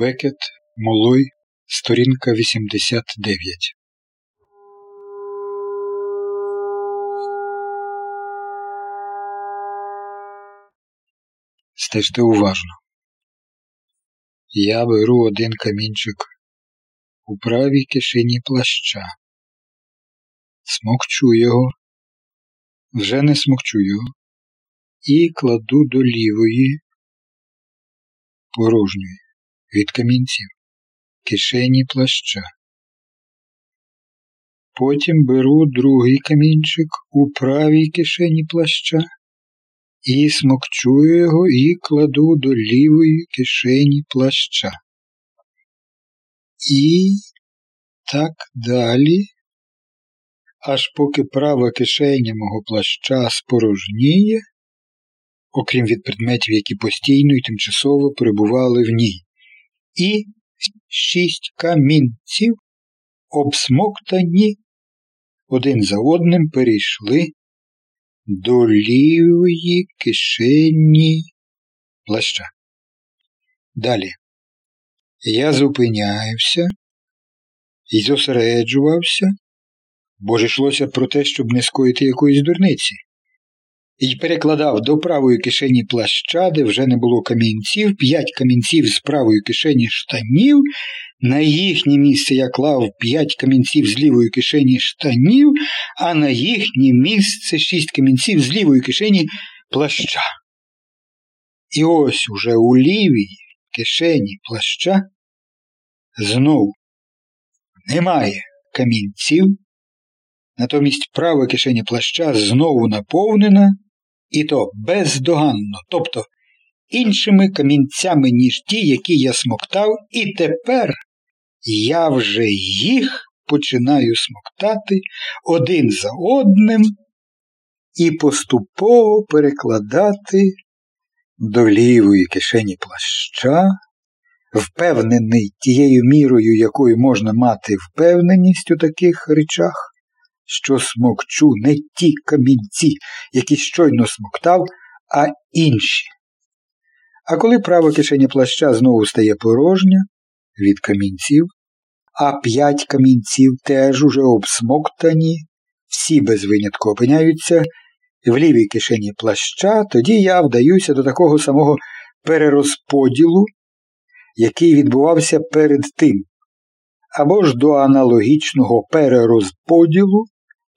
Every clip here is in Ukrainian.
Бекет, Молой, сторінка 89. Стежте уважно. Я беру один камінчик у правій кишені плаща. Смокчу його, вже не смокчу його, і кладу до лівої порожньої від камінців кишені плаща. Потім беру другий камінчик у правій кишені плаща і смокчую його і кладу до лівої кишені плаща. І так далі, аж поки права кишеня мого плаща спорожніє, окрім від предметів, які постійно і тимчасово перебували в ній, і шість камінців, обсмоктані один за одним перейшли до лівої кишені плаща. Далі я зупиняюся і зосереджувався, бо ж йшлося про те, щоб не скоїти якоїсь дурниці, і перекладав до правої кишені плаща, де вже не було камінців, п'ять камінців з правої кишені штанів. На їхнє місце я клав п'ять камінців з лівої кишені штанів, а на їхнє місце шість камінців з лівої кишені плаща. І ось уже у лівій кишені плаща знову немає камінців, натомість права кишеня плаща знову наповнена, і то бездоганно, тобто іншими камінцями, ніж ті, які я смоктав, і тепер я вже їх починаю смоктати один за одним і поступово перекладати до лівої кишені плаща, впевнений тією мірою, якою можна мати впевненість у таких речах, що смокчу не ті камінці, які щойно смоктав, а інші. А коли права кишеня плаща знову стає порожня від камінців, а п'ять камінців теж уже обсмоктані, всі без винятку опиняються в лівій кишені плаща, тоді я вдаюся до такого самого перерозподілу, який відбувався перед тим, або ж до аналогічного перерозподілу,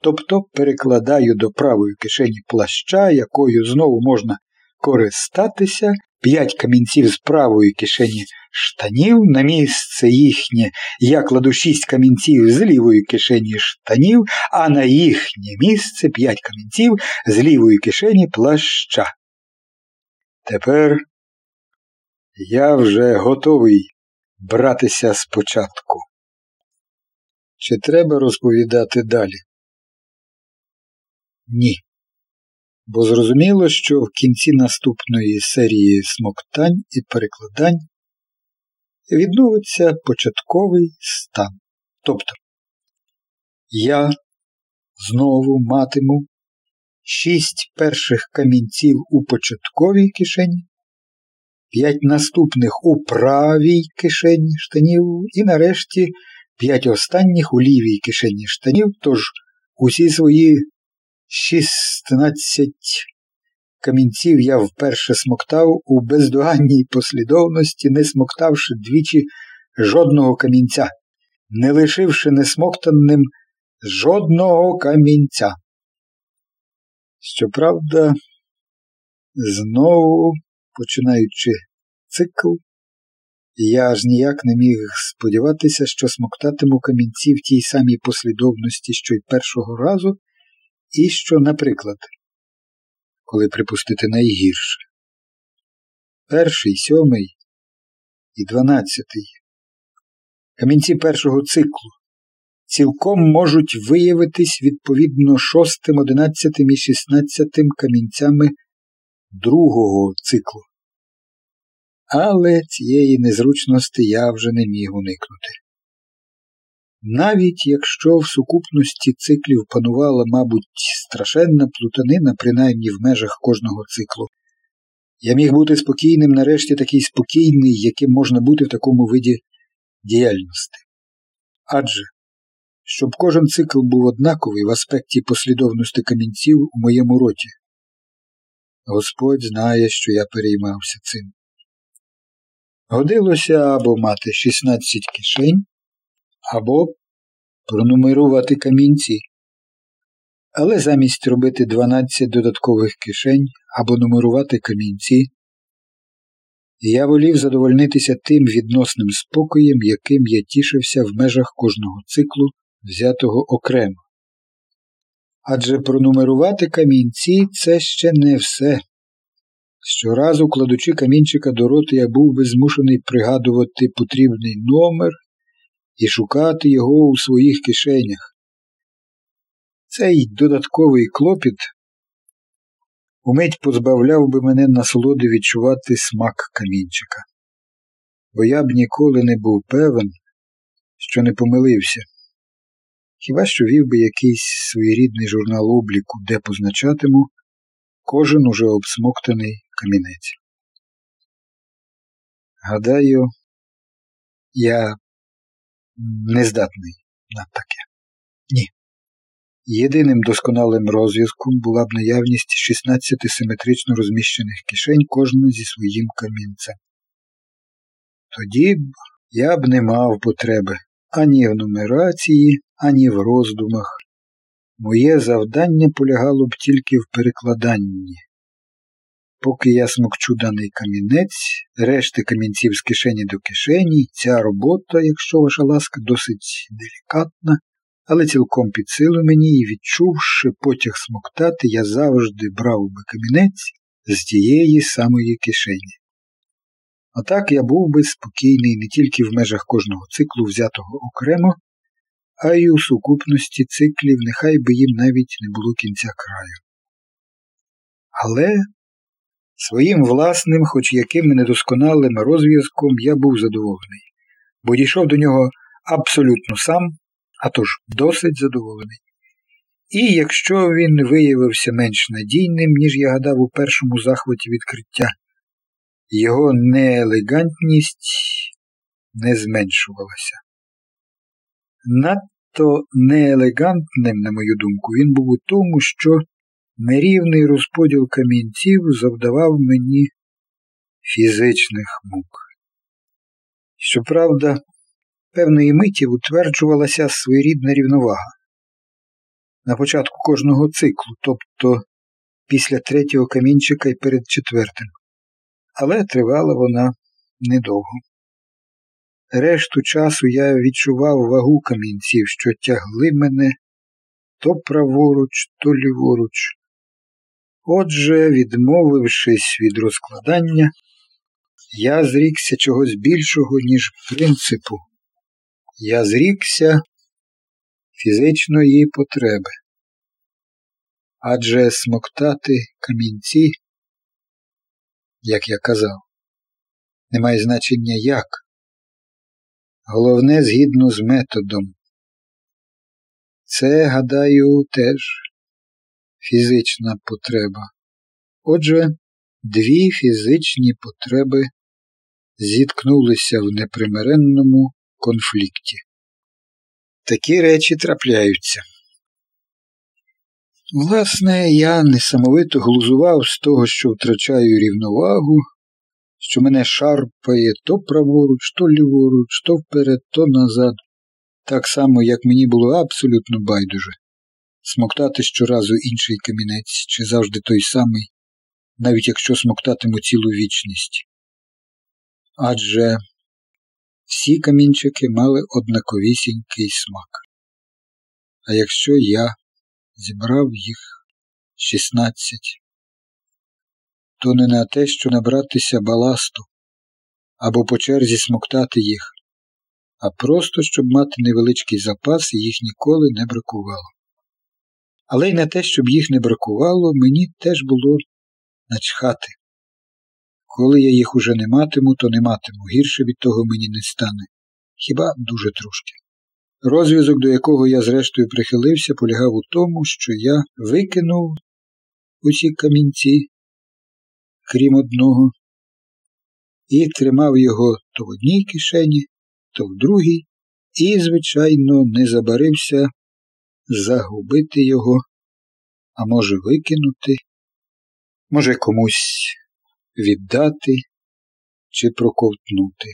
тобто перекладаю до правої кишені плаща, якою знову можна користатися, п'ять камінців з правої кишені штанів, на місце їхнє я кладу шість камінців з лівої кишені штанів, а на їхнє місце п'ять камінців з лівої кишені плаща. Тепер я вже готовий братися спочатку. Чи треба розповідати далі? Ні. Бо зрозуміло, що в кінці наступної серії смоктань і перекладань відновиться початковий стан. Тобто я знову матиму шість перших камінців у початковій кишені, п'ять наступних у правій кишені штанів і нарешті п'ять останніх у лівій кишені штанів, тож усі свої шістнадцять камінців я вперше смоктав у бездоганній послідовності, не смоктавши двічі жодного камінця, не лишивши несмоктаним жодного камінця. Щоправда, знову, починаючи цикл, я аж ніяк не міг сподіватися, що смоктатиму камінці в тій самій послідовності, що й першого разу, і що, наприклад, коли припустити найгірше. Перший, сьомий і дванадцятий камінці першого циклу цілком можуть виявитись відповідно шостим, одинадцятим і шістнадцятим камінцями другого циклу. Але цієї незручності я вже не міг уникнути. Навіть якщо в сукупності циклів панувала, мабуть, страшенна плутанина, принаймні в межах кожного циклу, Я міг бути спокійним, нарешті такий спокійний, яким можна бути в такому виді діяльності. Адже, щоб кожен цикл був однаковий в аспекті послідовності камінців у моєму роті. Господь знає, що я переймався цим. Годилося або мати 16 кишень, або пронумерувати камінці. Але замість робити 12 додаткових кишень або нумерувати камінці, я волів задовольнитися тим відносним спокоєм, яким я тішився в межах кожного циклу, взятого окремо. Адже пронумерувати камінці це ще не все. Щоразу, кладучи камінчика до роти, я був би змушений пригадувати потрібний номер і шукати його у своїх кишенях. Цей додатковий клопіт умить позбавляв би мене насолоди відчувати смак камінчика, бо я б ніколи не був певен, що не помилився. Хіба що вів би якийсь своєрідний журнал обліку, де позначатиму кожен уже обсмоктаний камінець. Гадаю, я не здатний на таке. Ні. Єдиним досконалим розв'язком була б наявність 16 симетрично розміщених кишень кожна зі своїм камінцем. Тоді б я б не мав потреби ані в нумерації, ані в роздумах. Моє завдання полягало б тільки в перекладанні. Поки я смокчу даний камінець, решти камінців з кишені до кишені, ця робота, якщо ваша ласка, досить делікатна, але цілком під силу мені і відчувши потяг смоктати, я завжди брав би камінець з тієї самої кишені. А так я був би спокійний не тільки в межах кожного циклу, взятого окремо, а й у сукупності циклів, нехай би їм навіть не було кінця краю. Але своїм власним, хоч яким недосконалим розв'язком я був задоволений, бо дійшов до нього абсолютно сам, а тож досить задоволений. І якщо він виявився менш надійним, ніж я гадав у першому захваті відкриття, його неелегантність не зменшувалася. Надто неелегантним, на мою думку, він був у тому, що нерівний розподіл камінців завдавав мені фізичних мук. Щоправда, певної миті утверджувалася своєрідна рівновага. На початку кожного циклу, тобто після третього камінчика і перед четвертим, але тривала вона недовго. Решту часу я відчував вагу камінців, що тягли мене то праворуч, то ліворуч. Отже, відмовившись від розкладання, я зрікся чогось більшого, ніж принципу. Я зрікся фізичної потреби. Адже смоктати камінці, як я казав, не має значення як. Головне згідно з методом. Це, гадаю, теж фізична потреба. Отже, дві фізичні потреби зіткнулися в непримиренному конфлікті. Такі речі трапляються. Власне, я несамовито глузував з того, що втрачаю рівновагу, що мене шарпає то праворуч, то ліворуч, то вперед, то назад, так само, як мені було абсолютно байдуже смоктати щоразу інший камінець чи завжди той самий, навіть якщо смоктатиму цілу вічність. Адже всі камінчики мали однаковісінький смак. А якщо я зібрав їх 16, то не на те, що набратися баласту або по черзі смоктати їх, а просто щоб мати невеличкий запас і їх ніколи не бракувало. Але й на те, щоб їх не бракувало, мені теж було начхати. Коли я їх уже не матиму, то не матиму, гірше від того мені не стане, хіба дуже трошки. Розв'язок, до якого я зрештою прихилився, полягав у тому, що я викинув усі камінці, крім одного, і тримав його то в одній кишені, то в другій, і, звичайно, не забарився загубити його, а може, викинути, може, комусь віддати чи проковтнути.